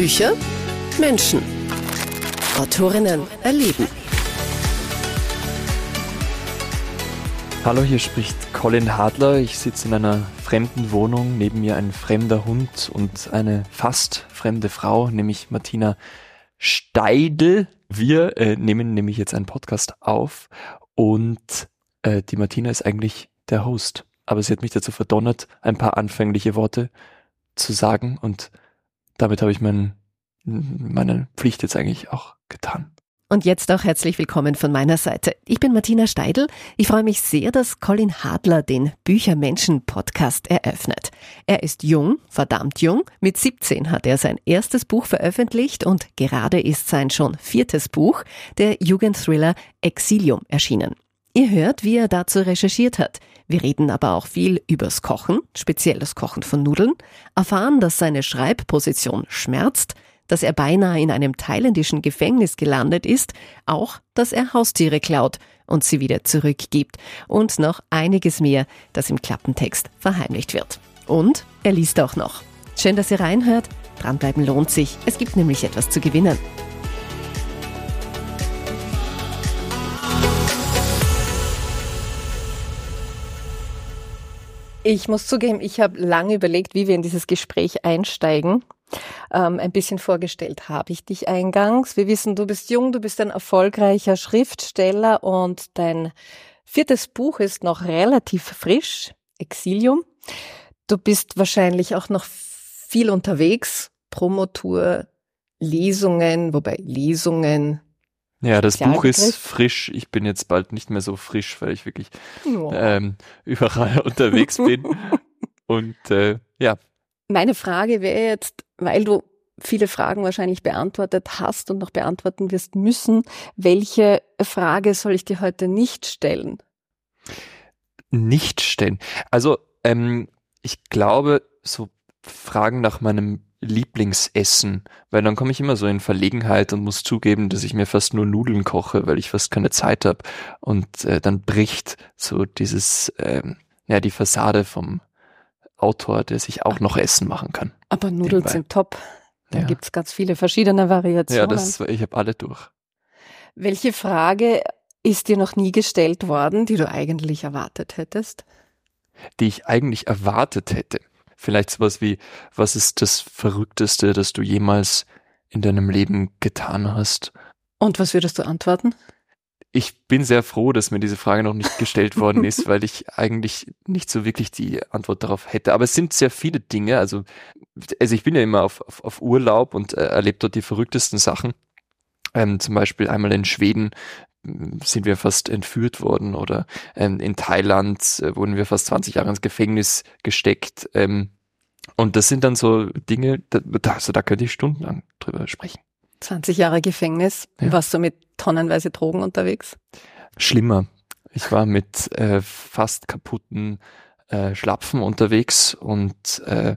Bücher, Menschen. Autorinnen erleben. Hallo, hier spricht Colin Hadler. Ich sitze in einer fremden Wohnung, neben mir ein fremder Hund und eine fast fremde Frau, nämlich Martina Steidl. Wir äh, nehmen nämlich jetzt einen Podcast auf und äh, die Martina ist eigentlich der Host. Aber sie hat mich dazu verdonnert, ein paar anfängliche Worte zu sagen und damit habe ich mein, meine Pflicht jetzt eigentlich auch getan. Und jetzt auch herzlich willkommen von meiner Seite. Ich bin Martina Steidl. Ich freue mich sehr, dass Colin Hadler den Büchermenschen Podcast eröffnet. Er ist jung, verdammt jung. Mit 17 hat er sein erstes Buch veröffentlicht und gerade ist sein schon viertes Buch, der Jugendthriller Exilium, erschienen. Ihr hört, wie er dazu recherchiert hat. Wir reden aber auch viel übers Kochen, speziell das Kochen von Nudeln, erfahren, dass seine Schreibposition schmerzt, dass er beinahe in einem thailändischen Gefängnis gelandet ist, auch, dass er Haustiere klaut und sie wieder zurückgibt und noch einiges mehr, das im Klappentext verheimlicht wird. Und er liest auch noch. Schön, dass ihr reinhört. Dranbleiben lohnt sich. Es gibt nämlich etwas zu gewinnen. Ich muss zugeben, ich habe lange überlegt, wie wir in dieses Gespräch einsteigen. Ähm, ein bisschen vorgestellt habe ich dich eingangs. Wir wissen, du bist jung, du bist ein erfolgreicher Schriftsteller und dein viertes Buch ist noch relativ frisch, Exilium. Du bist wahrscheinlich auch noch viel unterwegs, Promotour, Lesungen, wobei Lesungen ja, das Buch ist frisch. Ich bin jetzt bald nicht mehr so frisch, weil ich wirklich oh. ähm, überall unterwegs bin. Und äh, ja. Meine Frage wäre jetzt, weil du viele Fragen wahrscheinlich beantwortet hast und noch beantworten wirst müssen, welche Frage soll ich dir heute nicht stellen? Nicht stellen. Also ähm, ich glaube, so Fragen nach meinem Lieblingsessen, weil dann komme ich immer so in Verlegenheit und muss zugeben, dass ich mir fast nur Nudeln koche, weil ich fast keine Zeit habe und äh, dann bricht so dieses ähm, ja die Fassade vom Autor, der sich auch noch Essen machen kann. Aber Nudeln sind top. Da ja. gibt's ganz viele verschiedene Variationen. Ja, das, ich habe alle durch. Welche Frage ist dir noch nie gestellt worden, die du eigentlich erwartet hättest? Die ich eigentlich erwartet hätte. Vielleicht sowas wie, was ist das Verrückteste, das du jemals in deinem Leben getan hast? Und was würdest du antworten? Ich bin sehr froh, dass mir diese Frage noch nicht gestellt worden ist, weil ich eigentlich nicht so wirklich die Antwort darauf hätte. Aber es sind sehr viele Dinge. Also, also ich bin ja immer auf, auf, auf Urlaub und äh, erlebe dort die verrücktesten Sachen. Ähm, zum Beispiel einmal in Schweden sind wir fast entführt worden oder ähm, in Thailand äh, wurden wir fast 20 Jahre ins Gefängnis gesteckt. Ähm, und das sind dann so Dinge, da, also da könnte ich stundenlang drüber sprechen. 20 Jahre Gefängnis. Ja. Warst du mit tonnenweise Drogen unterwegs? Schlimmer. Ich war mit äh, fast kaputten äh, Schlapfen unterwegs und äh,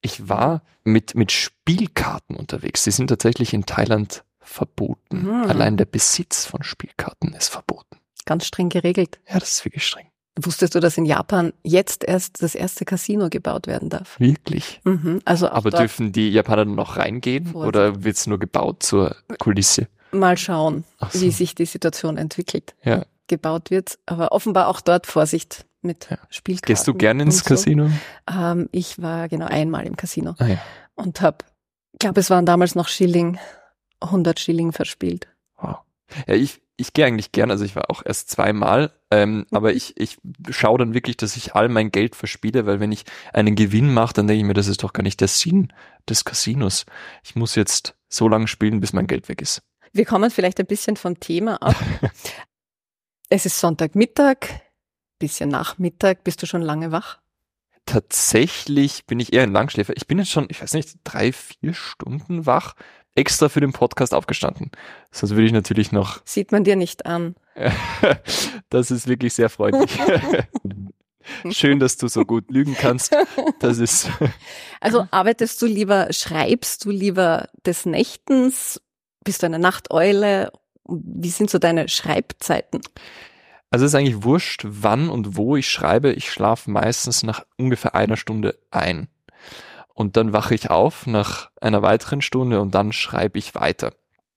ich war mit, mit Spielkarten unterwegs. Sie sind tatsächlich in Thailand verboten. Mhm. Allein der Besitz von Spielkarten ist verboten. Ganz streng geregelt. Ja, das ist wirklich streng. Wusstest du, dass in Japan jetzt erst das erste Casino gebaut werden darf? Wirklich? Mhm. Also Aber dürfen die Japaner noch reingehen Vorsicht. oder wird es nur gebaut zur Kulisse? Mal schauen, so. wie sich die Situation entwickelt. Ja. Gebaut wird, aber offenbar auch dort Vorsicht mit ja. Spielkarten. Gehst du gerne ins so. Casino? Ähm, ich war genau einmal im Casino ah, ja. und habe, ich glaube, es waren damals noch Schilling 100 Schilling verspielt. Wow. Ja, ich, ich gehe eigentlich gern, also ich war auch erst zweimal, ähm, mhm. aber ich, ich schaue dann wirklich, dass ich all mein Geld verspiele, weil wenn ich einen Gewinn mache, dann denke ich mir, das ist doch gar nicht der Sinn des Casinos. Ich muss jetzt so lange spielen, bis mein Geld weg ist. Wir kommen vielleicht ein bisschen vom Thema ab. es ist Sonntagmittag, bisschen Nachmittag, bist du schon lange wach? Tatsächlich bin ich eher ein Langschläfer. Ich bin jetzt schon, ich weiß nicht, drei, vier Stunden wach extra für den Podcast aufgestanden. Sonst würde ich natürlich noch. Sieht man dir nicht an. das ist wirklich sehr freundlich. Schön, dass du so gut lügen kannst. Das ist. Also arbeitest du lieber, schreibst du lieber des Nächtens? Bist du eine Nachteule? Wie sind so deine Schreibzeiten? Also es ist eigentlich wurscht, wann und wo ich schreibe. Ich schlafe meistens nach ungefähr einer Stunde ein. Und dann wache ich auf nach einer weiteren Stunde und dann schreibe ich weiter.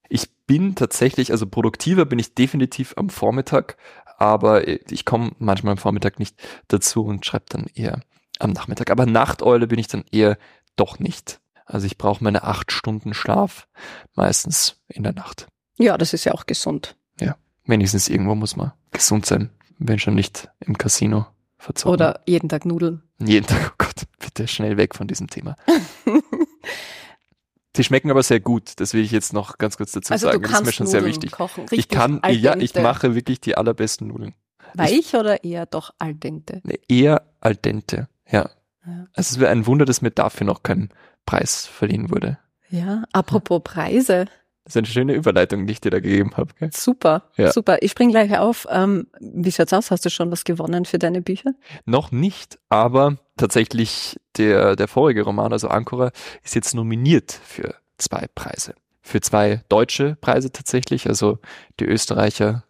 Ich bin tatsächlich, also produktiver bin ich definitiv am Vormittag, aber ich komme manchmal am Vormittag nicht dazu und schreibe dann eher am Nachmittag. Aber Nachteule bin ich dann eher doch nicht. Also ich brauche meine acht Stunden Schlaf meistens in der Nacht. Ja, das ist ja auch gesund. Ja, wenigstens irgendwo muss man gesund sein, wenn schon nicht im Casino verzogen. Oder jeden Tag Nudeln. Jeden Tag, oh Gott, bitte schnell weg von diesem Thema. Die schmecken aber sehr gut, das will ich jetzt noch ganz kurz dazu also sagen. Das ist mir schon Nudeln sehr wichtig. Kochen, Ich kann, ja, ich mache wirklich die allerbesten Nudeln. Weich oder eher doch al dente? Nee, Eher al dente, ja. Ja. Also es wäre ein Wunder, dass mir dafür noch kein Preis verliehen wurde. Ja, apropos Preise. Das ist eine schöne Überleitung, die ich dir da gegeben habe. Gell? Super, Ja. super. Ich spring gleich auf. Ähm, wie schaut's aus? Hast du schon was gewonnen für deine Bücher? Noch nicht, aber tatsächlich der, der vorige Roman, also Ancora, ist jetzt nominiert für zwei Preise. Für zwei deutsche Preise tatsächlich. Also die Österreicher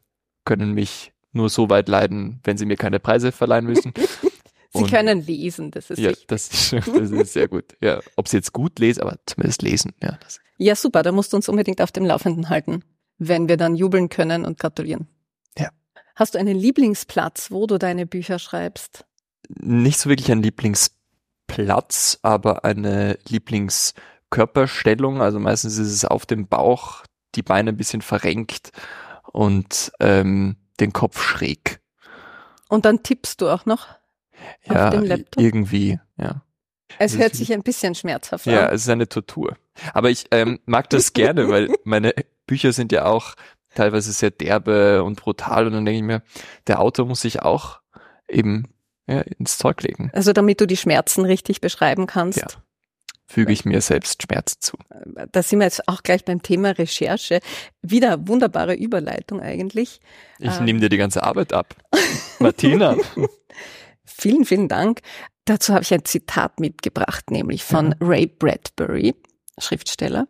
können mich nur so weit leiden, wenn sie mir keine Preise verleihen müssen. Sie Und- können lesen, das ist Ja, wichtig. das ist, das ist sehr gut. Ja, ob sie jetzt gut lesen, aber zumindest lesen. Ja, das, Ja, super, da musst du uns unbedingt auf dem Laufenden halten, wenn wir dann jubeln können und gratulieren. Ja. Hast du einen Lieblingsplatz, wo du deine Bücher schreibst? nicht so wirklich ein Lieblingsplatz, aber eine Lieblingskörperstellung. Also meistens ist es auf dem Bauch, die Beine ein bisschen verrenkt und ähm, den Kopf schräg. Und dann tippst du auch noch? Ja, dem Laptop? irgendwie, ja. Es Das hört sich ein bisschen schmerzhaft Ja, an. es ist eine Tortur. Aber ich ähm, mag das gerne, weil meine Bücher sind ja auch teilweise sehr derbe und brutal und dann denke ich mir, der Autor muss sich auch eben ja, ins Zeug legen. Also damit du die Schmerzen richtig beschreiben kannst. Ja. Füge ich mir selbst Schmerz zu. Da sind wir jetzt auch gleich beim Thema Recherche. Wieder wunderbare Überleitung eigentlich. Ich Ähm. nehme dir die ganze Arbeit ab. Martina. Vielen, vielen Dank. Dazu habe ich ein Zitat mitgebracht, nämlich von Ray Bradbury, Schriftsteller.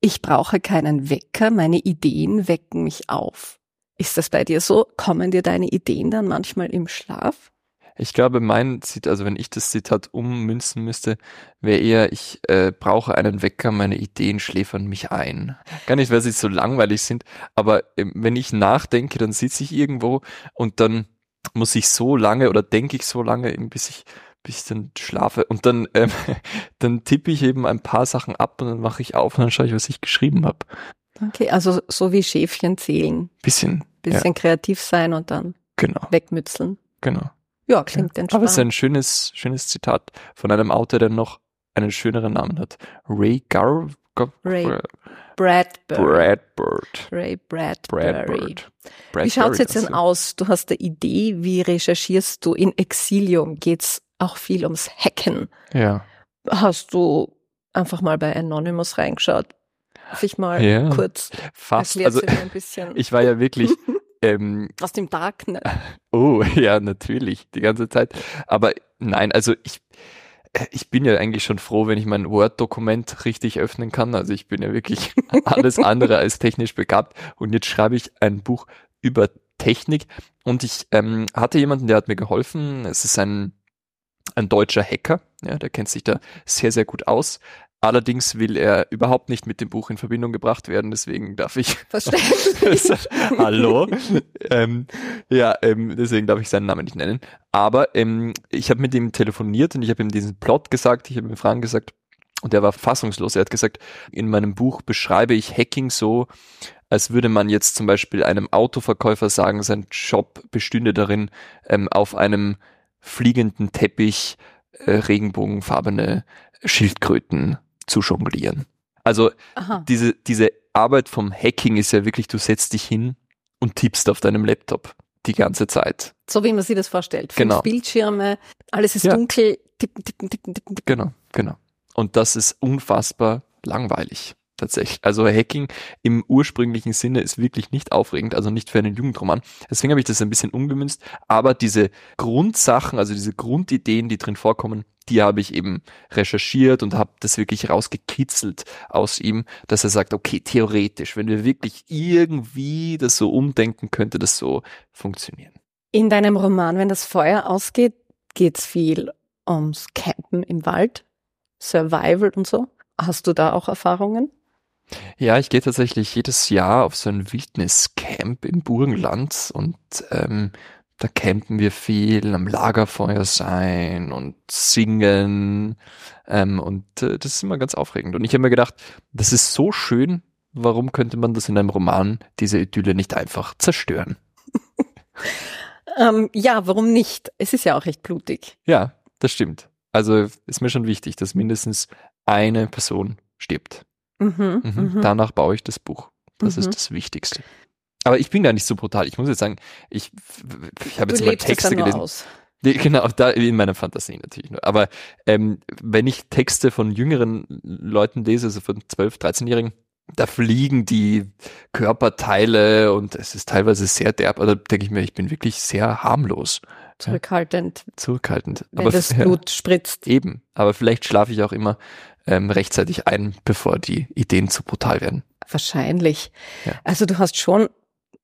Ich brauche keinen Wecker, meine Ideen wecken mich auf. Ist das bei dir so? Kommen dir deine Ideen dann manchmal im Schlaf? Ich glaube, mein Zitat, also wenn ich das Zitat ummünzen müsste, wäre eher, ich äh, brauche einen Wecker, meine Ideen schläfern mich ein. Gar nicht, weil sie so langweilig sind, aber ähm, wenn ich nachdenke, dann sitze ich irgendwo und dann muss ich so lange oder denke ich so lange, eben bis ich dann schlafe und dann ähm, dann tippe ich eben ein paar Sachen ab und dann mache ich auf und dann schaue ich, was ich geschrieben habe. Okay, also so wie Schäfchen zählen. Bisschen, Bisschen kreativ sein und dann genau, wegmützeln. genau. Ja, klingt Ja. entspannt. Aber es ist ein schönes, schönes Zitat von einem Autor, der noch einen schöneren Namen hat. Ray Gar Gar Ray Bradbury. Bradbird. Ray Bradbury. Bradbird. Wie schaut's jetzt denn aus? Du hast eine Idee, wie recherchierst du? In Exilium geht's auch viel ums Hacken. Ja. Hast du einfach mal bei Anonymous reingeschaut? Darf ich mal Ja. kurz Fast. erklärt Also mir ein bisschen ich war ja wirklich, ähm, aus dem Darknet? oh ja, natürlich, die ganze Zeit. Aber nein, also ich, ich bin ja eigentlich schon froh, wenn ich mein Word-Dokument richtig öffnen kann. Also ich bin ja wirklich alles andere als technisch begabt. Und jetzt schreibe ich ein Buch über Technik. Und ich ähm, hatte jemanden, der hat mir geholfen. Es ist ein, ein deutscher Hacker. Ja, der kennt sich da sehr, sehr gut aus. Allerdings will er überhaupt nicht mit dem Buch in Verbindung gebracht werden. Deswegen darf ich Verständlich. Hallo. ähm, ja, ähm, deswegen darf ich seinen Namen nicht nennen. Aber ähm, ich habe mit ihm telefoniert und ich habe ihm diesen Plot gesagt, ich habe ihm Fragen gesagt und er war fassungslos. Er hat gesagt, in meinem Buch beschreibe ich Hacking so, als würde man jetzt zum Beispiel einem Autoverkäufer sagen, sein Job bestünde darin, ähm, auf einem fliegenden Teppich äh, regenbogenfarbene Schildkröten zu jonglieren. Also Aha. diese, diese Arbeit vom Hacking ist ja wirklich, du setzt dich hin und tippst auf deinem Laptop die ganze Zeit. So wie man sich das vorstellt. Fünf Genau. Bildschirme, alles ist Ja. dunkel, tippen, tippen, tippen, tippen, tippen. Genau, genau. Und das ist unfassbar langweilig. Tatsächlich. Also Hacking im ursprünglichen Sinne ist wirklich nicht aufregend, also nicht für einen Jugendroman. Deswegen habe ich das ein bisschen umgemünzt. Aber diese Grundsachen, also diese Grundideen, die drin vorkommen, die habe ich eben recherchiert und habe das wirklich rausgekitzelt aus ihm, dass er sagt, okay, theoretisch, wenn wir wirklich irgendwie das so umdenken, könnte das so funktionieren. In deinem Roman, wenn das Feuer ausgeht, geht's viel ums Campen im Wald. Survival und so. Hast du da auch Erfahrungen? Ja, ich gehe tatsächlich jedes Jahr auf so ein Wildniscamp im Burgenland und ähm, da campen wir viel, am Lagerfeuer sein und singen ähm, und äh, das ist immer ganz aufregend. Und ich habe mir gedacht, das ist so schön, warum könnte man das in einem Roman, diese Idylle, nicht einfach zerstören? ähm, ja, warum nicht? Es ist ja auch recht blutig. Ja, das stimmt. Also ist mir schon wichtig, dass mindestens eine Person stirbt. Mhm, mhm. mhm. Danach baue ich das Buch. Das mhm. ist das Wichtigste. Aber ich bin gar nicht so brutal. Ich muss jetzt sagen, ich, ich habe jetzt mal Texte gelesen. Aus. Genau, da in meiner Fantasie natürlich nur. Aber ähm, wenn ich Texte von jüngeren Leuten lese, also von 12, 13-Jährigen, da fliegen die Körperteile und es ist teilweise sehr derb. Also denke ich mir, ich bin wirklich sehr harmlos. Zurückhaltend. Zurückhaltend. Wenn Aber, das Blut ja, spritzt. Eben. Aber vielleicht schlafe ich auch immer ähm, rechtzeitig ein, bevor die Ideen zu brutal werden. Wahrscheinlich. Ja. Also du hast schon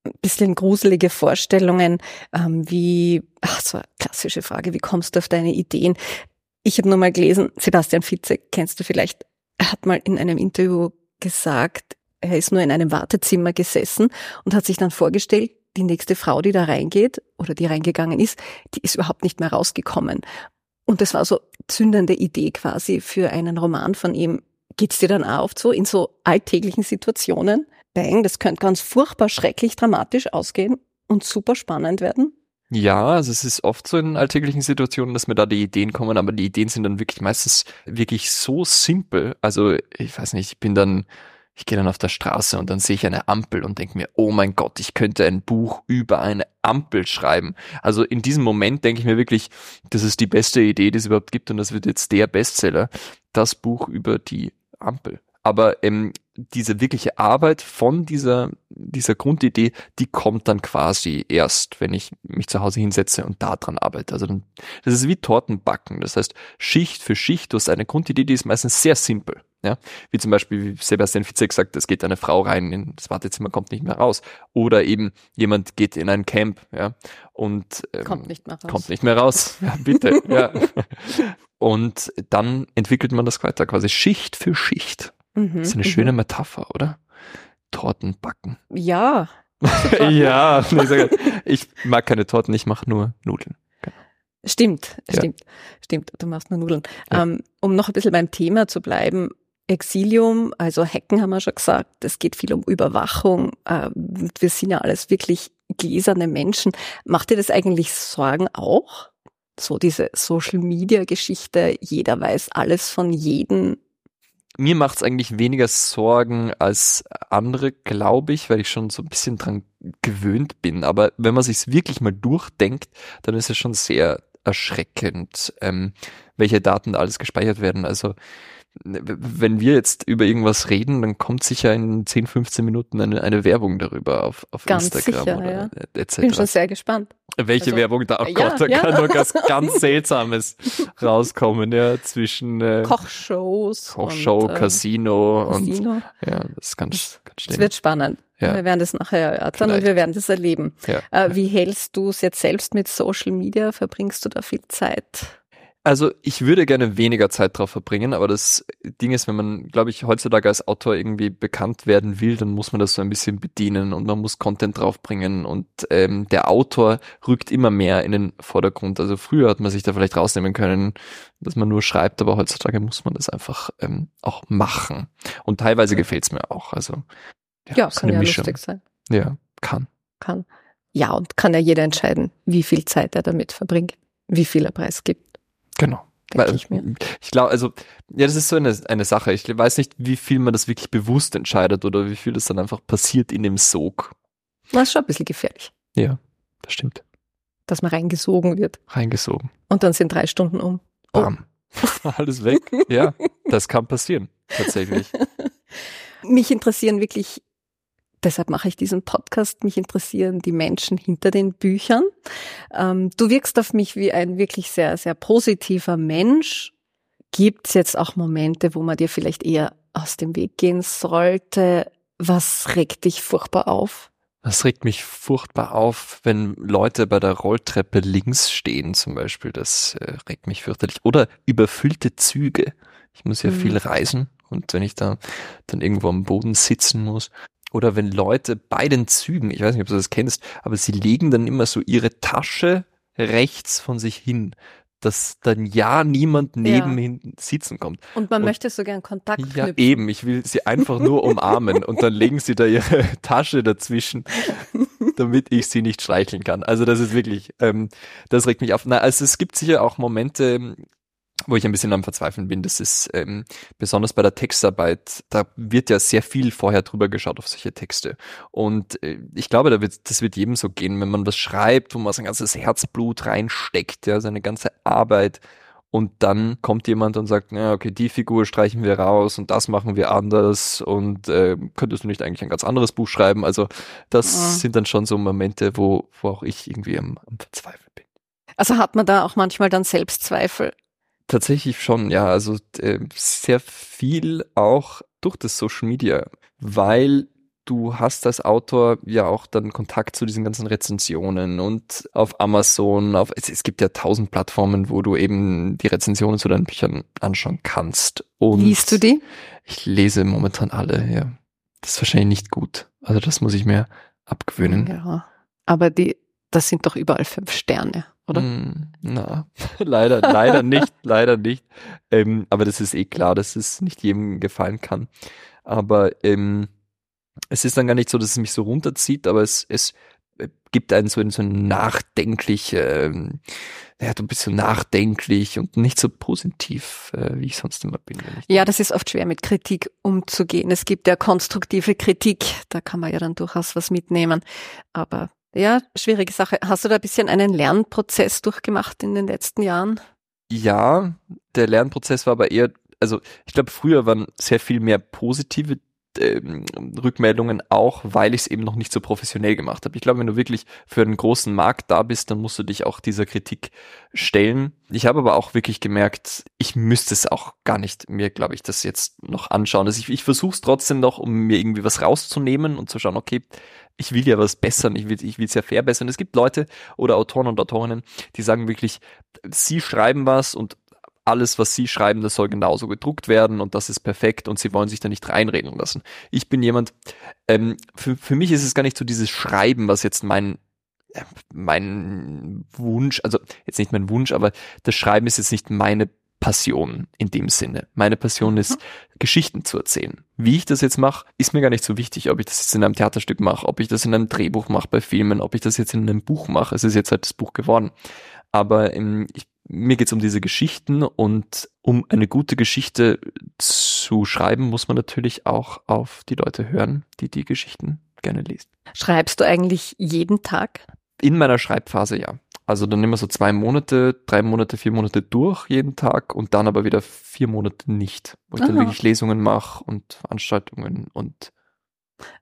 ein bisschen gruselige Vorstellungen, ähm, wie, ach so, klassische Frage, wie kommst du auf deine Ideen? Ich habe nur mal gelesen, Sebastian Fitzek, kennst du vielleicht, er hat mal in einem Interview gesagt, er ist nur in einem Wartezimmer gesessen und hat sich dann vorgestellt, die nächste Frau, die da reingeht oder die reingegangen ist, die ist überhaupt nicht mehr rausgekommen. Und das war so zündende Idee quasi für einen Roman von ihm. Geht's dir dann auch oft so in so alltäglichen Situationen? Bang, das könnte ganz furchtbar schrecklich dramatisch ausgehen und super spannend werden. Ja, also es ist oft so in alltäglichen Situationen, dass mir da die Ideen kommen, aber die Ideen sind dann wirklich meistens wirklich so simpel. Also ich weiß nicht, ich bin dann, ich gehe dann auf der Straße und dann sehe ich eine Ampel und denke mir, oh mein Gott, ich könnte ein Buch über eine Ampel schreiben. Also in diesem Moment denke ich mir wirklich, das ist die beste Idee, die es überhaupt gibt und das wird jetzt der Bestseller, das Buch über die Ampel. Aber ähm, diese wirkliche Arbeit von dieser, dieser Grundidee, die kommt dann quasi erst, wenn ich mich zu Hause hinsetze und da dran arbeite. Also dann, das ist wie Tortenbacken. Das heißt, Schicht für Schicht, du hast eine Grundidee, die ist meistens sehr simpel. Ja, wie zum Beispiel, wie Sebastian Fitzek sagt, es geht eine Frau rein in das Wartezimmer, kommt nicht mehr raus. Oder eben jemand geht in ein Camp, ja, und ähm, kommt nicht mehr raus. Kommt nicht mehr raus. Ja, bitte, ja. Und dann entwickelt man das weiter, quasi Schicht für Schicht. Mhm, das ist eine mhm. schöne Metapher, oder? Torten backen. Ja. ja, ich mag keine Torten, ich mache nur Nudeln. Stimmt, ja. stimmt, stimmt. Du machst nur Nudeln. Ja. Ähm, um noch ein bisschen beim Thema zu bleiben, Exilium, also Hacken haben wir schon gesagt, es geht viel um Überwachung. Äh, wir sind ja alles wirklich gläserne Menschen. Macht dir das eigentlich Sorgen auch? So diese Social Media Geschichte, jeder weiß alles von jedem mir macht es eigentlich weniger Sorgen als andere, glaube ich, weil ich schon so ein bisschen dran gewöhnt bin. Aber wenn man sich wirklich mal durchdenkt, dann ist es schon sehr erschreckend, ähm, welche Daten da alles gespeichert werden. Also wenn wir jetzt über irgendwas reden, dann kommt sicher in 10, 15 Minuten eine, eine Werbung darüber auf, auf ganz Instagram sicher, oder ja. etc. Bin schon sehr gespannt. Welche also, Werbung da? Oh Gott, ja, da ja. kann noch was ganz Seltsames rauskommen, ja, zwischen äh, Kochshows, Kochshow, und, Casino, Casino und ja, das ist ganz, ganz schnell. Es wird spannend. Ja. Wir werden das nachher erörtern Vielleicht. und wir werden das erleben. Äh, wie hältst du es jetzt selbst mit Social Media? Verbringst du da viel Zeit? Also ich würde gerne weniger Zeit drauf verbringen, aber das Ding ist, wenn man, glaube ich, heutzutage als Autor irgendwie bekannt werden will, dann muss man das so ein bisschen bedienen und man muss Content draufbringen und ähm, der Autor rückt immer mehr in den Vordergrund. Also früher hat man sich da vielleicht rausnehmen können, dass man nur schreibt, aber heutzutage muss man das einfach ähm, auch machen. Und teilweise gefällt es mir auch. Also ja, ja kann ja Mischung. lustig sein. Ja, kann. Kann. Ja, und kann ja jeder entscheiden, wie viel Zeit er damit verbringt, wie viel er preisgibt. Genau. Weil, ich, ich glaube, also, ja, das ist so eine, eine Sache. Ich weiß nicht, wie viel man das wirklich bewusst entscheidet oder wie viel das dann einfach passiert in dem Sog. Das ist schon ein bisschen gefährlich. Ja, das stimmt. Dass man reingesogen wird. Reingesogen. Und dann sind drei Stunden um. Oh. Bam. Alles weg. ja, das kann passieren. Tatsächlich. Mich interessieren wirklich Deshalb mache ich diesen Podcast. Mich interessieren die Menschen hinter den Büchern. Ähm, du wirkst auf mich wie ein wirklich sehr, sehr positiver Mensch. Gibt es jetzt auch Momente, wo man dir vielleicht eher aus dem Weg gehen sollte? Was regt dich furchtbar auf? Das regt mich furchtbar auf, wenn Leute bei der Rolltreppe links stehen zum Beispiel. Das äh, regt mich fürchterlich. Oder überfüllte Züge. Ich muss ja Mhm. viel reisen und wenn ich da dann irgendwo am Boden sitzen muss oder wenn Leute bei den Zügen, ich weiß nicht, ob du das kennst, aber sie legen dann immer so ihre Tasche rechts von sich hin, dass dann ja niemand neben hin sitzen kommt. Und man Und- möchte so gern Kontakt Ja, knüpfen. eben. Ich will sie einfach nur umarmen und dann legen sie da ihre Tasche dazwischen, damit ich sie nicht streicheln kann. Also das ist wirklich, ähm, das regt mich auf. Na, also es gibt sicher auch Momente, wo ich ein bisschen am Verzweifeln bin. Das ist ähm, besonders bei der Textarbeit, da wird ja sehr viel vorher drüber geschaut auf solche Texte. Und äh, ich glaube, da wird, das wird jedem so gehen, wenn man was schreibt, wo man sein ganzes Herzblut reinsteckt, ja, seine ganze Arbeit. Und dann kommt jemand und sagt, ja, okay, die Figur streichen wir raus und das machen wir anders und äh, könntest du nicht eigentlich ein ganz anderes Buch schreiben? Also das Ja. sind dann schon so Momente, wo, wo auch ich irgendwie am, am Verzweifeln bin. Also hat man da auch manchmal dann Selbstzweifel. Tatsächlich schon, ja. Also äh, sehr viel auch durch das Social Media, weil du hast als Autor ja auch dann Kontakt zu diesen ganzen Rezensionen und auf Amazon, auf es, es gibt ja tausend Plattformen, wo du eben die Rezensionen zu deinen Büchern anschauen kannst. Und Liest du die? Ich lese momentan alle, ja. Das ist wahrscheinlich nicht gut. Also das muss ich mir abgewöhnen. Ja. Aber die, das sind doch überall fünf Sterne, oder? Mm, Na, leider, leider nicht, leider nicht. Ähm, aber das ist eh klar, dass es nicht jedem gefallen kann. Aber ähm, es ist dann gar nicht so, dass es mich so runterzieht, aber es, es äh, gibt einen so, so nachdenklich, ähm, ja, du bist so nachdenklich und nicht so positiv, äh, wie ich sonst immer bin. Ja, das ist oft schwer mit Kritik umzugehen. Es gibt ja konstruktive Kritik, da kann man ja dann durchaus was mitnehmen. Aber ja, schwierige Sache. Hast du da ein bisschen einen Lernprozess durchgemacht in den letzten Jahren? Ja, der Lernprozess war aber eher, also ich glaube, früher waren sehr viel mehr positive ähm, Rückmeldungen auch, weil ich es eben noch nicht so professionell gemacht habe. Ich glaube, wenn du wirklich für einen großen Markt da bist, dann musst du dich auch dieser Kritik stellen. Ich habe aber auch wirklich gemerkt, ich müsste es auch gar nicht mir, glaube ich, das jetzt noch anschauen. Also ich, ich versuche es trotzdem noch, um mir irgendwie was rauszunehmen und zu schauen, okay, ich will ja was bessern, ich will ich ja verbessern. Es gibt Leute oder Autoren und Autorinnen, die sagen wirklich, sie schreiben was und alles, was sie schreiben, das soll genauso gedruckt werden und das ist perfekt und sie wollen sich da nicht reinreden lassen. Ich bin jemand, ähm, für, für mich ist es gar nicht so dieses Schreiben, was jetzt mein äh, mein Wunsch, also jetzt nicht mein Wunsch, aber das Schreiben ist jetzt nicht meine Passion in dem Sinne. Meine Passion ist, Geschichten zu erzählen. Wie ich das jetzt mache, ist mir gar nicht so wichtig, ob ich das jetzt in einem Theaterstück mache, ob ich das in einem Drehbuch mache bei Filmen, ob ich das jetzt in einem Buch mache. Es ist jetzt halt das Buch geworden. Aber ähm, ich, mir geht's um diese Geschichten und um eine gute Geschichte zu schreiben, muss man natürlich auch auf die Leute hören, die die Geschichten gerne lesen. Schreibst du eigentlich jeden Tag? In meiner Schreibphase ja. Also dann immer so zwei Monate, drei Monate, vier Monate durch jeden Tag und dann aber wieder vier Monate nicht, wo ich dann Aha. wirklich Lesungen mache und Veranstaltungen und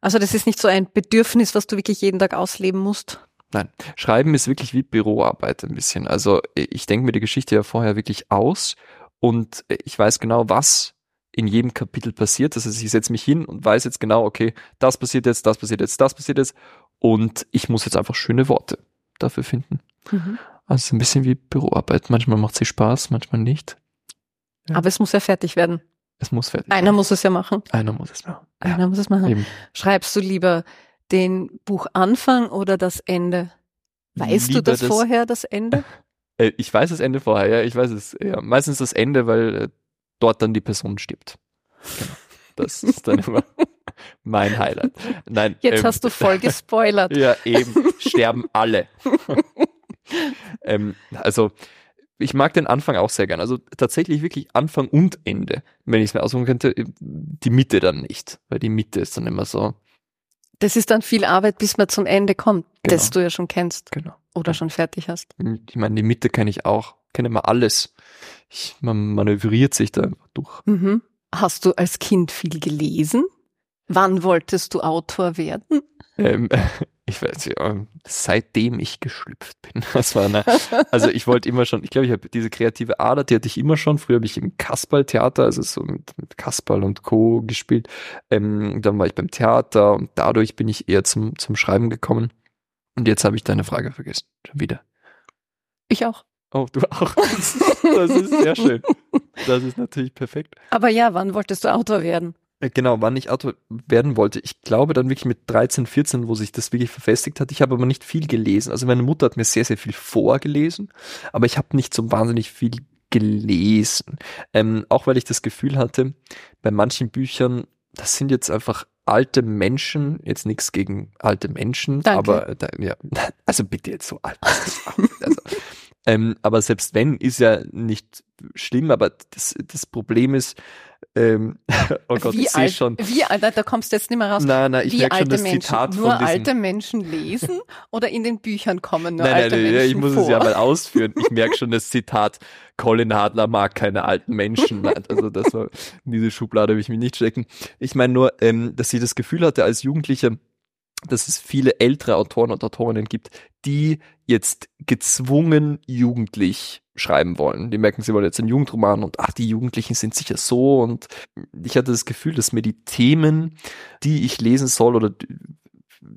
Also das ist nicht so ein Bedürfnis, was du wirklich jeden Tag ausleben musst. Nein, Schreiben ist wirklich wie Büroarbeit ein bisschen. Also ich denke mir die Geschichte ja vorher wirklich aus und ich weiß genau, was in jedem Kapitel passiert. Das heißt, ich setze mich hin und weiß jetzt genau, okay, das passiert jetzt, das passiert jetzt, das passiert jetzt und ich muss jetzt einfach schöne Worte dafür finden. Mhm. Also es ist ein bisschen wie Büroarbeit. Manchmal macht sie Spaß, manchmal nicht. Ja. Aber es muss ja fertig werden. Es muss fertig Einer muss es ja machen. Einer muss es machen. Einer muss es machen. eben. Schreibst du lieber den Buchanfang oder das Ende? Weißt Lieber du das, das- vorher, das Ende? Äh, ich weiß das Ende vorher, ja, ich weiß es. Ja, meistens das Ende, weil äh, dort dann die Person stirbt. Genau. Das ist dann immer mein Highlight. Nein, Jetzt ähm, hast du voll gespoilert. Ja, eben, sterben alle. ähm, also, ich mag den Anfang auch sehr gern. Also tatsächlich wirklich Anfang und Ende. Wenn ich es mir aussuchen könnte, die Mitte dann nicht. Weil die Mitte ist dann immer so, Das ist dann viel Arbeit, bis man zum Ende kommt, Genau. das du ja schon kennst genau. oder schon fertig hast. Ich meine, die Mitte kenne ich auch. Kenne immer alles. Ich, man manövriert sich da einfach durch. Mhm. Hast du als Kind viel gelesen? Wann wolltest du Autor werden? Ähm, ich weiß ja, seitdem ich geschlüpft bin. Das war eine, also ich wollte immer schon, ich glaube, ich habe diese kreative Ader, die hatte ich immer schon. Früher habe ich im Kasperl-Theater, also so mit, mit Kasperl und Co. gespielt. Ähm, dann war ich beim Theater und dadurch bin ich eher zum, zum Schreiben gekommen. Und jetzt habe ich deine Frage vergessen. Schon wieder. Ich auch. Oh, du auch. Das ist sehr schön. Das ist natürlich perfekt. Aber ja, wann wolltest du Autor werden? Äh, Genau, wann ich Autor werden wollte. Ich glaube dann wirklich mit 13, 14, wo sich das wirklich verfestigt hat. Ich habe aber nicht viel gelesen. Also meine Mutter hat mir sehr, sehr viel vorgelesen, aber ich habe nicht so wahnsinnig viel gelesen. Ähm, auch weil ich das Gefühl hatte, bei manchen Büchern, das sind jetzt einfach alte Menschen, jetzt nichts gegen alte Menschen, Danke. aber da, ja, also bitte jetzt so alt. Also, ähm, aber selbst wenn, ist ja nicht schlimm, aber das, das Problem ist, ähm, oh Gott, wie ich sehe schon. Wie alt, da kommst du jetzt nicht mehr raus. Nein, nein, ich merke schon das Menschen, Zitat nur von diesem. alte Menschen lesen oder in den Büchern kommen nur nein, nein, alte nein, Menschen ich muss vor? es ja mal ausführen. Ich merke schon das Zitat, Colin Hadler mag keine alten Menschen. Nein, Also das war, in diese Schublade will ich mich nicht stecken. Ich meine nur, ähm, dass ich das Gefühl hatte als Jugendlicher, dass es viele ältere Autoren und Autorinnen gibt, die jetzt gezwungen jugendlich schreiben wollen. Die merken, sie wollen jetzt einen Jugendroman und ach, die Jugendlichen sind sicher so und ich hatte das Gefühl, dass mir die Themen, die ich lesen soll oder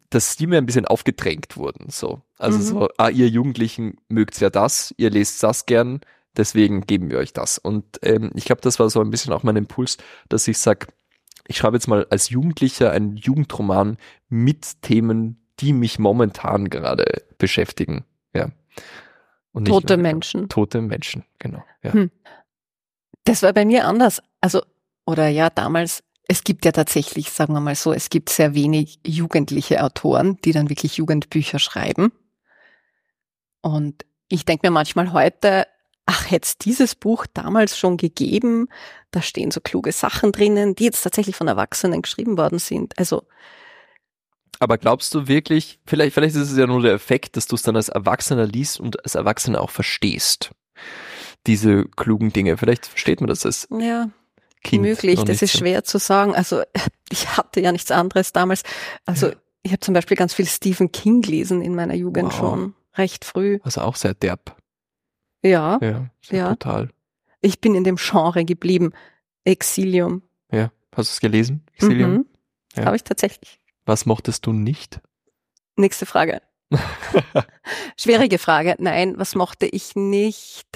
dass die mir ein bisschen aufgedrängt wurden. So. Also Mhm. so, ah, ihr Jugendlichen mögt ja das, ihr lest das gern, deswegen geben wir euch das. Und ähm, ich glaube, das war so ein bisschen auch mein Impuls, dass ich sag, ich schreibe jetzt mal als Jugendlicher einen Jugendroman mit Themen, die mich momentan gerade beschäftigen. Ja. Und Tote Menschen. Tote Menschen, genau. Ja. Hm. Das war bei mir anders. Also, oder ja, damals, es gibt ja tatsächlich, sagen wir mal so, es gibt sehr wenig jugendliche Autoren, die dann wirklich Jugendbücher schreiben. Und ich denke mir manchmal heute, ach, hätte es dieses Buch damals schon gegeben, da stehen so kluge Sachen drinnen, die jetzt tatsächlich von Erwachsenen geschrieben worden sind. Also, Aber glaubst du wirklich, vielleicht, vielleicht ist es ja nur der Effekt, dass du es dann als Erwachsener liest und als Erwachsener auch verstehst. Diese klugen Dinge. Vielleicht versteht man das als ja, Kind. möglich, das ist so. schwer zu sagen. Also, ich hatte ja nichts anderes damals. Also, Ja. ich habe zum Beispiel ganz viel Stephen King gelesen in meiner Jugend Wow. schon, recht früh. Also auch sehr derb. Ja, Ja, sehr Ja. brutal. ich bin in dem Genre geblieben. Exilium. Ja. Hast du es gelesen? Exilium? Mhm. Ja. Habe ich tatsächlich. Was mochtest du nicht? Nächste Frage. Schwierige Frage. Nein, was mochte ich nicht?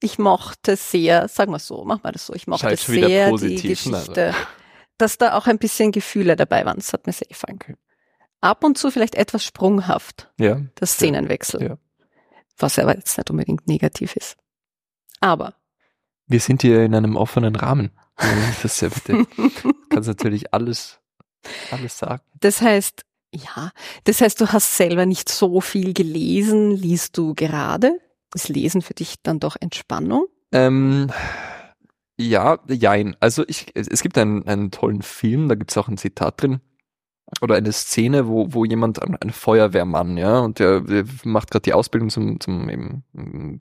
Ich mochte sehr, sagen wir so, machen wir das so, ich mochte Schalt sehr die positiv, ne? Geschichte, dass da auch ein bisschen Gefühle dabei waren. Das hat mir sehr gefallen. Ab und zu vielleicht etwas sprunghaft, ja. der Szenenwechsel. Ja. Was aber jetzt nicht unbedingt negativ ist. Aber Wir sind hier in einem offenen Rahmen. Das ist ja bitte. kannst natürlich alles, alles sagen. das heißt, ja, das heißt, du hast selber nicht so viel gelesen, liest du gerade? Ist Lesen für dich dann doch Entspannung? Ähm, ja, jein. Also ich, es es gibt einen, einen tollen Film, da gibt's auch ein Zitat drin. Oder eine Szene, wo, wo jemand, ein, ein Feuerwehrmann, ja, und der, der macht gerade die Ausbildung zum, zum eben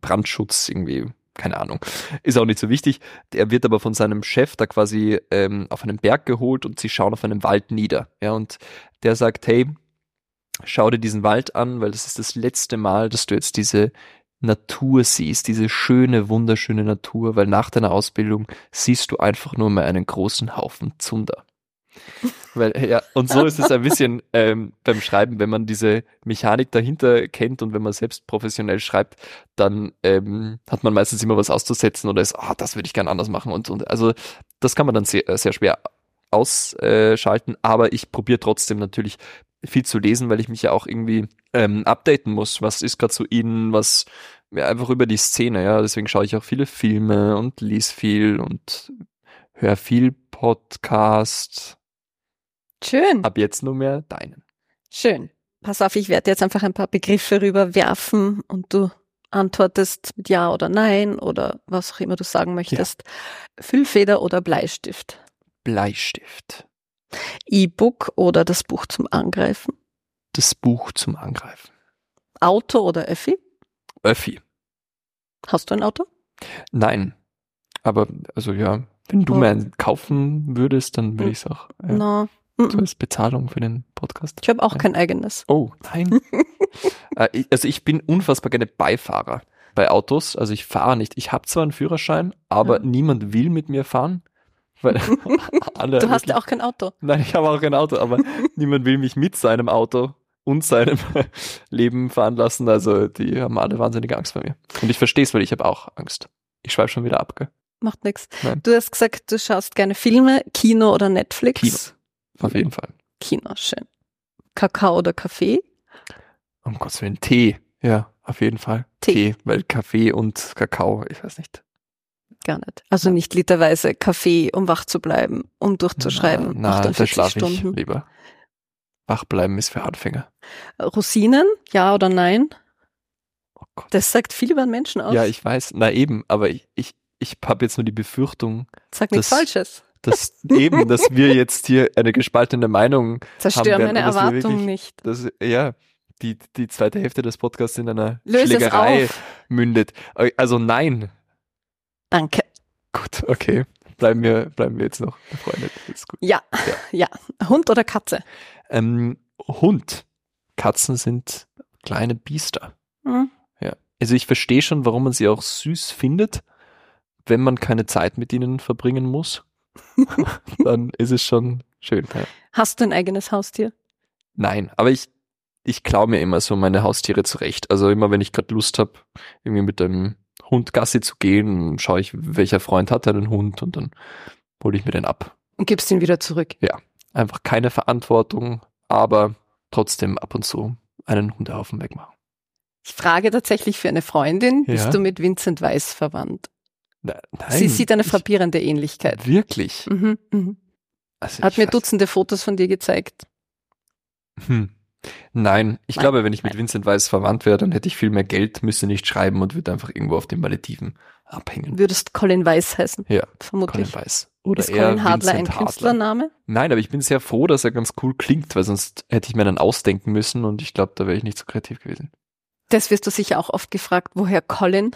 Brandschutz irgendwie, keine Ahnung. Ist auch nicht so wichtig. Der wird aber von seinem Chef da quasi ähm, auf einen Berg geholt und sie schauen auf einem Wald nieder. Ja, und der sagt, hey, schau dir diesen Wald an, weil das ist das letzte Mal, dass du jetzt diese Natur siehst, diese schöne, wunderschöne Natur, weil nach deiner Ausbildung siehst du einfach nur mal einen großen Haufen Zunder. Weil, ja, und so ist es ein bisschen ähm, beim Schreiben, wenn man diese Mechanik dahinter kennt und wenn man selbst professionell schreibt, dann ähm, hat man meistens immer was auszusetzen oder ist, ah, das würde ich gern anders machen und, und also das kann man dann sehr, sehr schwer ausschalten, aber ich probiere trotzdem natürlich viel zu lesen, weil ich mich ja auch irgendwie ähm, updaten muss. Was ist gerade so in, was ja, einfach über die Szene, ja. Deswegen schaue ich auch viele Filme und lese viel und höre viel Podcast. Schön, Ab jetzt nur mehr deinen. schön. Pass auf, ich werde jetzt einfach ein paar Begriffe rüberwerfen und du antwortest mit Ja oder Nein oder was auch immer du sagen möchtest. Füllfeder oder Bleistift? Bleistift. E-Book oder das Buch zum Angreifen? Das Buch zum Angreifen. Auto oder Öffi? Öffi. Hast du ein Auto? Nein. Aber, also ja, wenn du Oh. mir einen kaufen würdest, dann würde Hm. ich es auch äh, No. Mhm. als Bezahlung für den Podcast. Ich habe auch Ja. kein eigenes. Oh, nein. äh, also ich bin unfassbar gerne Beifahrer bei Autos. Also ich fahre nicht. Ich habe zwar einen Führerschein, aber Ja. niemand will mit mir fahren. Weil alle Du hast ja auch kein Auto. Nein, ich habe auch kein Auto, aber niemand will mich mit seinem Auto und seinem Leben veranlassen. Also die haben alle wahnsinnige Angst vor mir. Und ich verstehe es, weil ich habe auch Angst. Ich schweife schon wieder ab, gell? Macht nichts. Nein. Du hast gesagt, du schaust gerne Filme, Kino oder Netflix. Kino. Auf jeden Fall. Kino, schön. Kakao oder Kaffee? Um Gottes Willen, Tee. Ja, auf jeden Fall. Tee. weil Kaffee und Kakao, ich weiß nicht. Gar nicht. Also nicht literweise Kaffee, um wach zu bleiben, um durchzuschreiben. Na, na da 48 schlafe ich lieber. Wach bleiben ist für Anfänger. Rosinen, ja oder nein? Oh Gott. Das sagt viel über einen Menschen aus. Ja, ich weiß. Na eben, aber ich, ich, ich habe jetzt nur die Befürchtung, Sag nichts Falsches. Dass eben, dass wir jetzt hier eine gespaltene Meinung Zerstör haben meine dass wir Erwartungen wirklich- nicht. dass ja die, die zweite Hälfte des Podcasts in einer Löse Schlägerei mündet. Also nein. Danke. Gut, okay. Bleiben wir, bleiben wir jetzt noch befreundet. Ist gut. Ja, ja. Hund oder Katze? Ähm, Hund. Katzen sind kleine Biester. Hm. Ja. Also ich verstehe schon, warum man sie auch süß findet, wenn man keine Zeit mit ihnen verbringen muss. dann ist es schon schön. Ja. Hast du ein eigenes Haustier? Nein, aber ich, ich klaue mir immer so meine Haustiere zurecht. Also immer, wenn ich gerade Lust habe, irgendwie mit einem Hund Gassi zu gehen, schaue ich, welcher Freund hat einen Hund und dann hole ich mir den ab. Und gibst ihn wieder zurück. Einfach keine Verantwortung, aber trotzdem ab und zu einen Hundehaufen wegmachen. Ich frage tatsächlich für eine Freundin, Ja. bist du mit Vincent Weiss verwandt? Na, nein, Sie sieht eine ich- frappierende Ähnlichkeit. Wirklich? Mhm, mhm. Also Hat ich mir Dutzende Fotos von dir gezeigt. Hm. Nein, ich Nein. glaube, wenn ich mit Nein. Vincent Weiss verwandt wäre, dann hätte ich viel mehr Geld, müsste nicht schreiben und würde einfach irgendwo auf den Malediven abhängen. Würdest Colin Weiss heißen, Ja, vermutlich. Colin Weiss. Oder Ist eher Colin Hadler ein Vincent Hadler. Künstlername? Nein, aber ich bin sehr froh, dass er ganz cool klingt, weil sonst hätte ich mir dann ausdenken müssen und ich glaube, da wäre ich nicht so kreativ gewesen. Das wirst du sicher auch oft gefragt, woher Colin?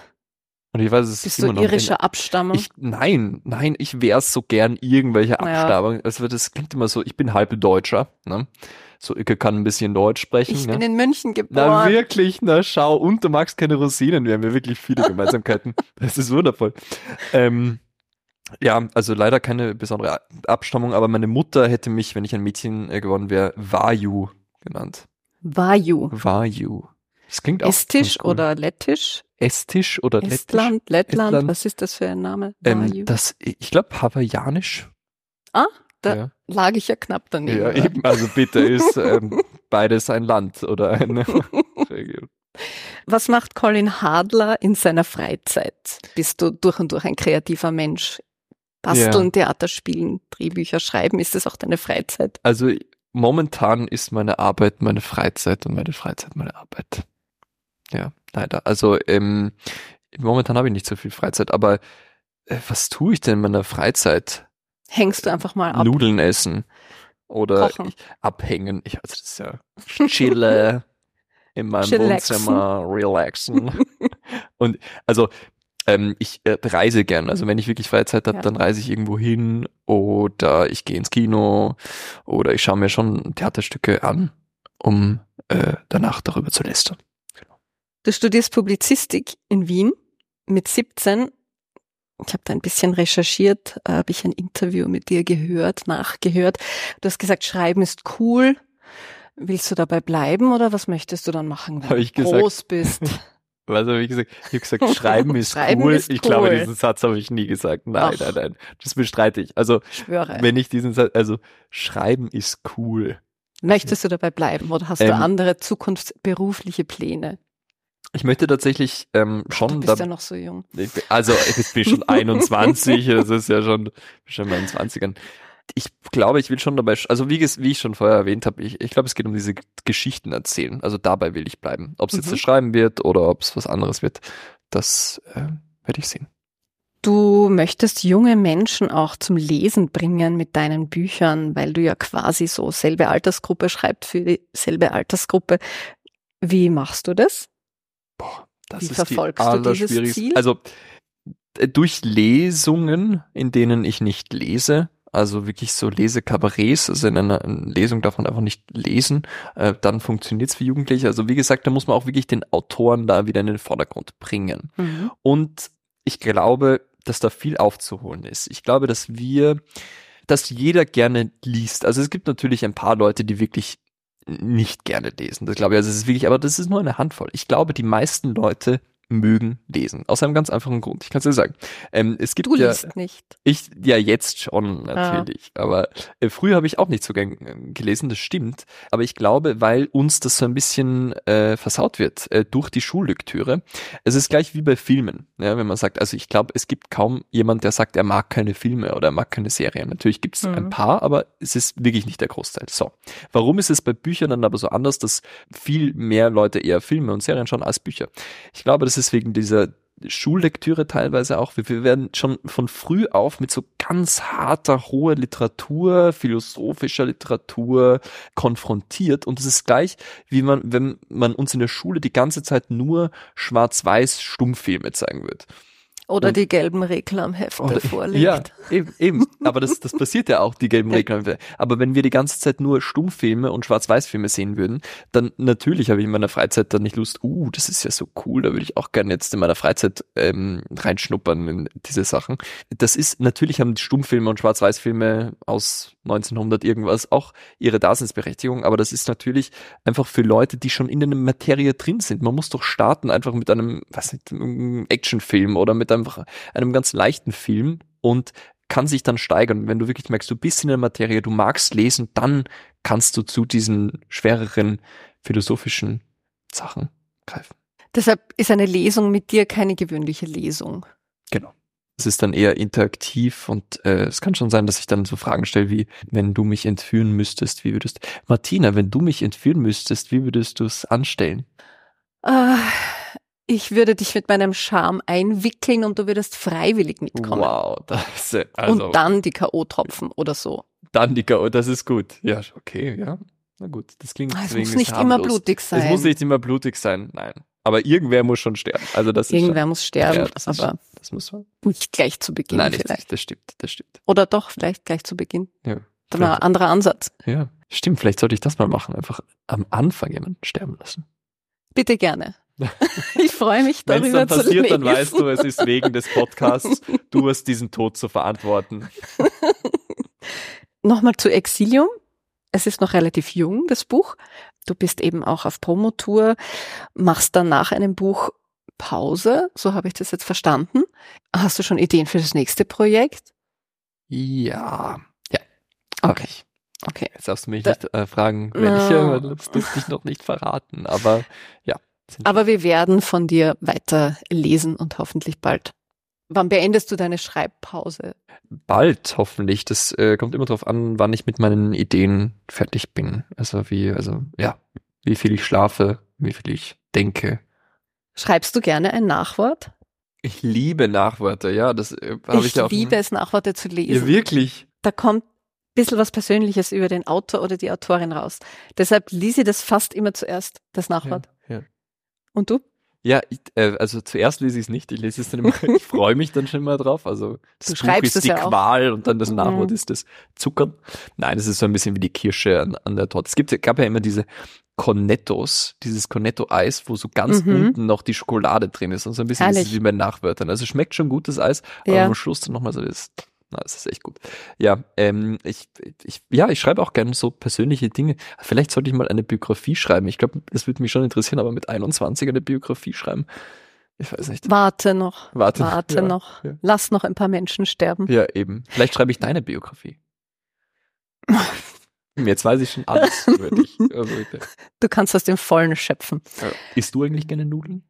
Und ich weiß, es Bist ist du immer noch irischer Abstammung? Ich, nein, nein, ich wäre so gern irgendwelche. Abstammung. Also das klingt immer so, ich bin halb Deutscher, ne? So, Icke kann ein bisschen Deutsch sprechen. Ich ne? bin in München Na geboren. wirklich, na schau, und du magst keine Rosinen. Wir haben ja wirklich viele Gemeinsamkeiten. Das ist wundervoll. Ähm, ja, also leider keine besondere Abstammung, aber meine Mutter hätte mich, wenn ich ein Mädchen äh, geworden wäre, Vaju genannt. Vaju. Vaju. Das klingt auch Estisch cool. oder Lettisch? Estisch oder Lettisch. Estland, Lettland, Estland. was ist das für ein Name? Ähm, das, ich glaube, Hawaiianisch. Ah, da- ja. Lag ich ja knapp daneben. ja, eben, also bitte ist ähm, beides ein Land oder eine Region. Was macht Colin Hadler in seiner Freizeit? Bist du durch und durch ein kreativer Mensch? Basteln, Theater spielen, Drehbücher schreiben, ist das auch deine Freizeit? Also momentan ist meine Arbeit meine Freizeit und meine Freizeit meine Arbeit. Ja, leider. Also ähm, momentan habe ich nicht so viel Freizeit, aber äh, was tue ich denn in meiner Freizeit? Hängst du einfach mal ab? Nudeln essen oder ich, abhängen. Ich, also das ist ja chille in meinem Chillaxen. Wohnzimmer, relaxen. und also ähm, ich äh, reise gern. Also wenn ich wirklich Freizeit habe, Ja. dann reise ich irgendwo hin oder ich gehe ins Kino oder ich schaue mir schon Theaterstücke an, um äh, danach darüber zu lästern. Du studierst Publizistik in Wien mit 17. Ich habe da ein bisschen recherchiert, äh, habe ich ein Interview mit dir gehört, nachgehört. Du hast gesagt, Schreiben ist cool. Willst du dabei bleiben oder was möchtest du dann machen, wenn Hab du gesagt. groß bist? Was habe ich gesagt? Ich habe gesagt, Schreiben ist Schreiben cool. ist ich glaube, cool. diesen Satz habe ich nie gesagt. Nein, Ach. nein, nein. Das bestreite ich. Also Schwöre. wenn ich diesen Satz, also Schreiben ist cool. Möchtest du dabei bleiben oder hast du Ähm, andere zukunftsberufliche Pläne? Ich möchte tatsächlich ähm, du schon, bist da, ja noch so jung. ich also ich bin schon 21, das ist ja schon, schon mal in den 20ern. Ich glaube, ich will schon dabei, also wie, wie ich schon vorher erwähnt habe, ich, ich glaube, es geht um diese Geschichten erzählen. Also dabei will ich bleiben. Ob es jetzt Mhm. das Schreiben wird oder ob es was anderes wird, das äh, werde ich sehen. Du möchtest junge Menschen auch zum Lesen bringen mit deinen Büchern, weil du ja quasi so selbe Altersgruppe schreibst für dieselbe Altersgruppe. Wie machst du das? Boah, das Wie ist verfolgst die du dieses allerschwierigste- Ziel? Also äh, durch Lesungen, in denen ich nicht lese, also wirklich so Lesekabarets, also in einer Lesung darf man einfach nicht lesen, äh, dann funktioniert's für Jugendliche. Also wie gesagt, da muss man auch wirklich den Autoren da wieder in den Vordergrund bringen. Und ich glaube, dass da viel aufzuholen ist. Ich glaube, dass wir, dass jeder gerne liest. Also es gibt natürlich ein paar Leute, die wirklich nicht gerne lesen. Das glaube ich, also es ist wirklich, aber das ist nur eine Handvoll. Ich glaube, die meisten Leute mögen lesen. Aus einem ganz einfachen Grund. Ich kann es dir sagen. Ähm, es gibt du ja, liest nicht. Ich, ja, jetzt schon, natürlich. Ah. Aber äh, früher habe ich auch nicht so gern äh, gelesen, das stimmt. Aber ich glaube, weil uns das so ein bisschen äh, versaut wird äh, durch die Schullektüre. Es ist gleich wie bei Filmen. Ja, wenn man sagt, also ich glaube, es gibt kaum jemand, der sagt, er mag keine Filme oder er mag keine Serien. Natürlich gibt es mhm. ein paar, aber es ist wirklich nicht der Großteil. So. Warum ist es bei Büchern dann aber so anders, dass viel mehr Leute eher Filme und Serien schauen als Bücher? Ich glaube, das ist wegen dieser Schullektüre teilweise auch. Wir, werden schon von früh auf mit so ganz harter, hoher Literatur, philosophischer Literatur konfrontiert. Und es ist gleich, wie man, wenn man uns in der Schule die ganze Zeit nur schwarz-weiß Stummfilme zeigen wird. Oder und, die gelben Reklamhefte oder, vorlegt. Ja, eben, eben. Aber das, das passiert ja auch, die gelben Reklamhefte. Aber wenn wir die ganze Zeit nur Stummfilme und Schwarz-Weiß-Filme sehen würden, dann natürlich habe ich in meiner Freizeit dann nicht Lust, uh, das ist ja so cool, da würde ich auch gerne jetzt in meiner Freizeit ähm, reinschnuppern in diese Sachen. Das ist, natürlich haben die Stummfilme und Schwarz-Weiß-Filme aus 1900 irgendwas auch ihre Daseinsberechtigung, aber das ist natürlich einfach für Leute, die schon in der Materie drin sind. Man muss doch starten einfach mit einem, was nicht, einem Actionfilm oder mit einfach einem ganz leichten Film und kann sich dann steigern. Wenn du wirklich merkst, du bist in der Materie, du magst lesen, dann kannst du zu diesen schwereren philosophischen Sachen greifen. Deshalb ist eine Lesung mit dir keine gewöhnliche Lesung. Genau. Es ist dann eher interaktiv und äh, es kann schon sein, dass ich dann so Fragen stelle wie, wenn du mich entführen müsstest, wie würdest Martina, wenn du mich entführen müsstest, wie würdest du es anstellen? Uh, ich würde dich mit meinem Charme einwickeln und du würdest freiwillig mitkommen. Wow, das ist, also, Und dann die K.O.-Tropfen oder so. Dann die K.O., das ist gut. Ja, okay, ja. Na gut, das klingt ah, Es muss nicht immer blutig sein. Es muss nicht immer blutig sein, nein. Aber irgendwer muss schon sterben. Also das irgendwer schon, muss sterben, ja, das aber ist, das muss man. nicht gleich zu Beginn Nein, vielleicht. Nicht, das stimmt, das stimmt. Oder doch, vielleicht gleich zu Beginn. Ja. Dann ein anderer Ansatz. Ja, stimmt. Vielleicht sollte ich das mal machen. Einfach am Anfang jemanden sterben lassen. Bitte gerne. Ich freue mich darüber Wenn es dann passiert, dann weißt du, es ist wegen des Podcasts. Du hast diesen Tod zu verantworten. Nochmal zu Exilium. Es ist noch relativ jung, das Buch. Du bist eben auch auf Promotour, machst dann nach einem Buch Pause, so habe ich das jetzt verstanden. Hast du schon Ideen für das nächste Projekt? Ja, ja. Okay. Okay. Jetzt darfst du mich da, nicht äh, fragen, welche, no. weil das durfte ich noch nicht verraten, aber ja. Aber wir werden von dir weiter lesen und hoffentlich bald. Wann beendest du deine Schreibpause? Bald, hoffentlich. Das äh, kommt immer darauf an, wann ich mit meinen Ideen fertig bin. Also wie, also ja, wie viel ich schlafe, wie viel ich denke. Schreibst du gerne ein Nachwort? Ich liebe Nachworte, ja. Das äh, habe ich, ich ja auch. Ich liebe es, Nachworte zu lesen. Ja, wirklich. Da kommt ein bisschen was Persönliches über den Autor oder die Autorin raus. Deshalb lese ich das fast immer zuerst, das Nachwort. Ja, ja. Und du? Ja, ich, äh, also zuerst lese ich es nicht, ich lese es dann immer, ich freue mich dann schon mal drauf. Also das du Buch ist die ja Qual und dann das Nachwort mhm. ist das Zuckern. Nein, es ist so ein bisschen wie die Kirsche an, an der Torte. Es gibt, gab ja immer diese Cornettos, dieses Cornetto-Eis, wo so ganz mhm. unten noch die Schokolade drin ist und so ein bisschen ist wie bei Nachwörtern. Also schmeckt schon gutes Eis, aber ja. am Schluss dann nochmal so das na, das ist echt gut. Ja, ähm, ich, ich, ja, ich schreibe auch gerne so persönliche Dinge. Vielleicht sollte ich mal eine Biografie schreiben. Ich glaube, das würde mich schon interessieren, aber mit 21 eine Biografie schreiben. Ich weiß nicht. Warte noch. Warte, Warte ja, noch. Ja. Lass noch ein paar Menschen sterben. Ja, eben. Vielleicht schreibe ich deine Biografie. Jetzt weiß ich schon alles über dich. Also, du kannst aus dem Vollen schöpfen. Ja. Isst du eigentlich gerne Nudeln?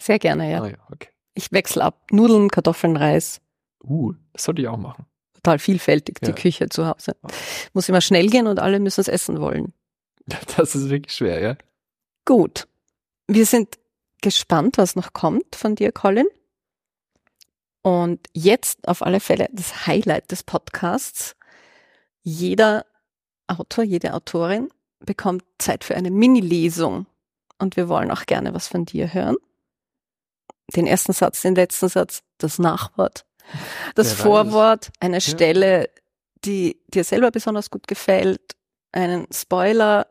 Sehr gerne, ja. Ah, ja okay. Ich wechsle ab. Nudeln, Kartoffeln, Reis. Uh, das sollte ich auch machen. Total vielfältig, die ja. Küche zu Hause. Muss immer schnell gehen und alle müssen es essen wollen. Das ist wirklich schwer, ja. Gut. Wir sind gespannt, was noch kommt von dir, Colin. Und jetzt auf alle Fälle das Highlight des Podcasts. Jeder Autor, jede Autorin bekommt Zeit für eine Mini-Lesung. Und wir wollen auch gerne was von dir hören. Den ersten Satz, den letzten Satz, das Nachwort das Vorwort, eine Stelle, die dir selber besonders gut gefällt, einen Spoiler,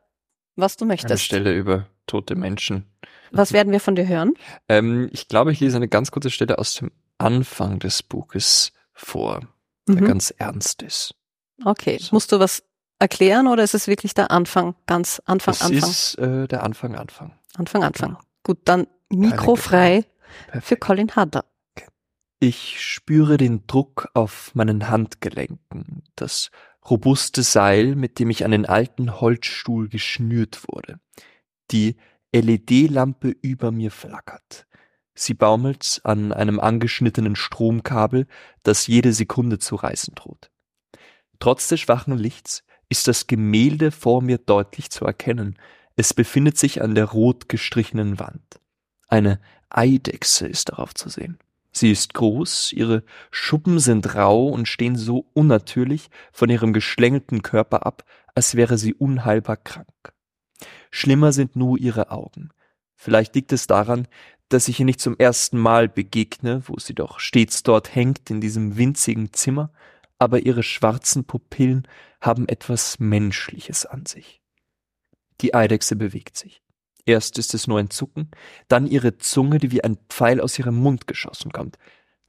was du möchtest. Eine Stelle über tote Menschen. Was werden wir von dir hören? Ähm, ich glaube, ich lese eine ganz kurze Stelle aus dem Anfang des Buches vor, der mhm. ganz ernst ist. Okay. So. Musst du was erklären oder ist es wirklich der Anfang, ganz Anfang, es Anfang? Es ist äh, der Anfang, Anfang. Anfang, Anfang. Genau. Gut, dann mikrofrei für Colin Hadler. Ich spüre den Druck auf meinen Handgelenken, das robuste Seil, mit dem ich an den alten Holzstuhl geschnürt wurde. Die LED-Lampe über mir flackert. Sie baumelt an einem angeschnittenen Stromkabel, das jede Sekunde zu reißen droht. Trotz des schwachen Lichts ist das Gemälde vor mir deutlich zu erkennen. Es befindet sich an der rot gestrichenen Wand. Eine Eidechse ist darauf zu sehen. Sie ist groß, ihre Schuppen sind rau und stehen so unnatürlich von ihrem geschlängelten Körper ab, als wäre sie unheilbar krank. Schlimmer sind nur ihre Augen. Vielleicht liegt es daran, dass ich ihr nicht zum ersten Mal begegne, wo sie doch stets dort hängt in diesem winzigen Zimmer, aber ihre schwarzen Pupillen haben etwas Menschliches an sich. Die Eidechse bewegt sich. Erst ist es nur ein Zucken, dann ihre Zunge, die wie ein Pfeil aus ihrem Mund geschossen kommt.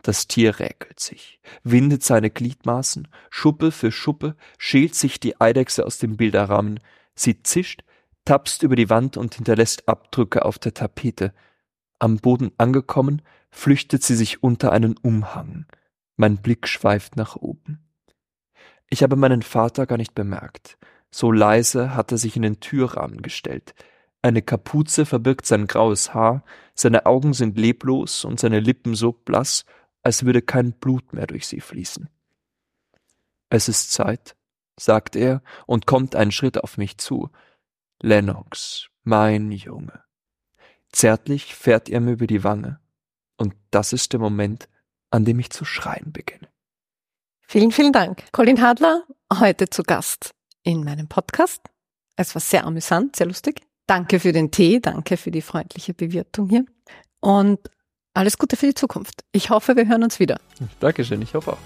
Das Tier räkelt sich, windet seine Gliedmaßen, Schuppe für Schuppe schält sich die Eidechse aus dem Bilderrahmen, sie zischt, tapst über die Wand und hinterlässt Abdrücke auf der Tapete. Am Boden angekommen, flüchtet sie sich unter einen Umhang. Mein Blick schweift nach oben. Ich habe meinen Vater gar nicht bemerkt. So leise hat er sich in den Türrahmen gestellt. Eine Kapuze verbirgt sein graues Haar, seine Augen sind leblos und seine Lippen so blass, als würde kein Blut mehr durch sie fließen. Es ist Zeit, sagt er und kommt einen Schritt auf mich zu. Lennox, mein Junge. Zärtlich fährt er mir über die Wange, und das ist der Moment, an dem ich zu schreien beginne. Vielen, vielen Dank. Colin Hadler, heute zu Gast in meinem Podcast. Es war sehr amüsant, sehr lustig. Danke für den Tee, danke für die freundliche Bewirtung hier und alles Gute für die Zukunft. Ich hoffe, wir hören uns wieder. Dankeschön, ich hoffe auch.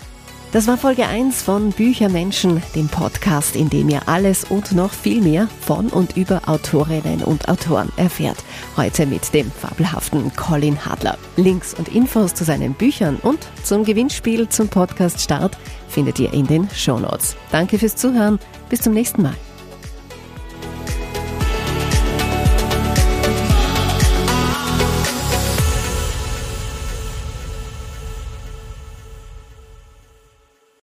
Das war Folge 1 von Büchermenschen, dem Podcast, in dem ihr alles und noch viel mehr von und über Autorinnen und Autoren erfährt. Heute mit dem fabelhaften Colin Hadler. Links und Infos zu seinen Büchern und zum Gewinnspiel zum Podcast Start findet ihr in den Show Notes. Danke fürs Zuhören. Bis zum nächsten Mal.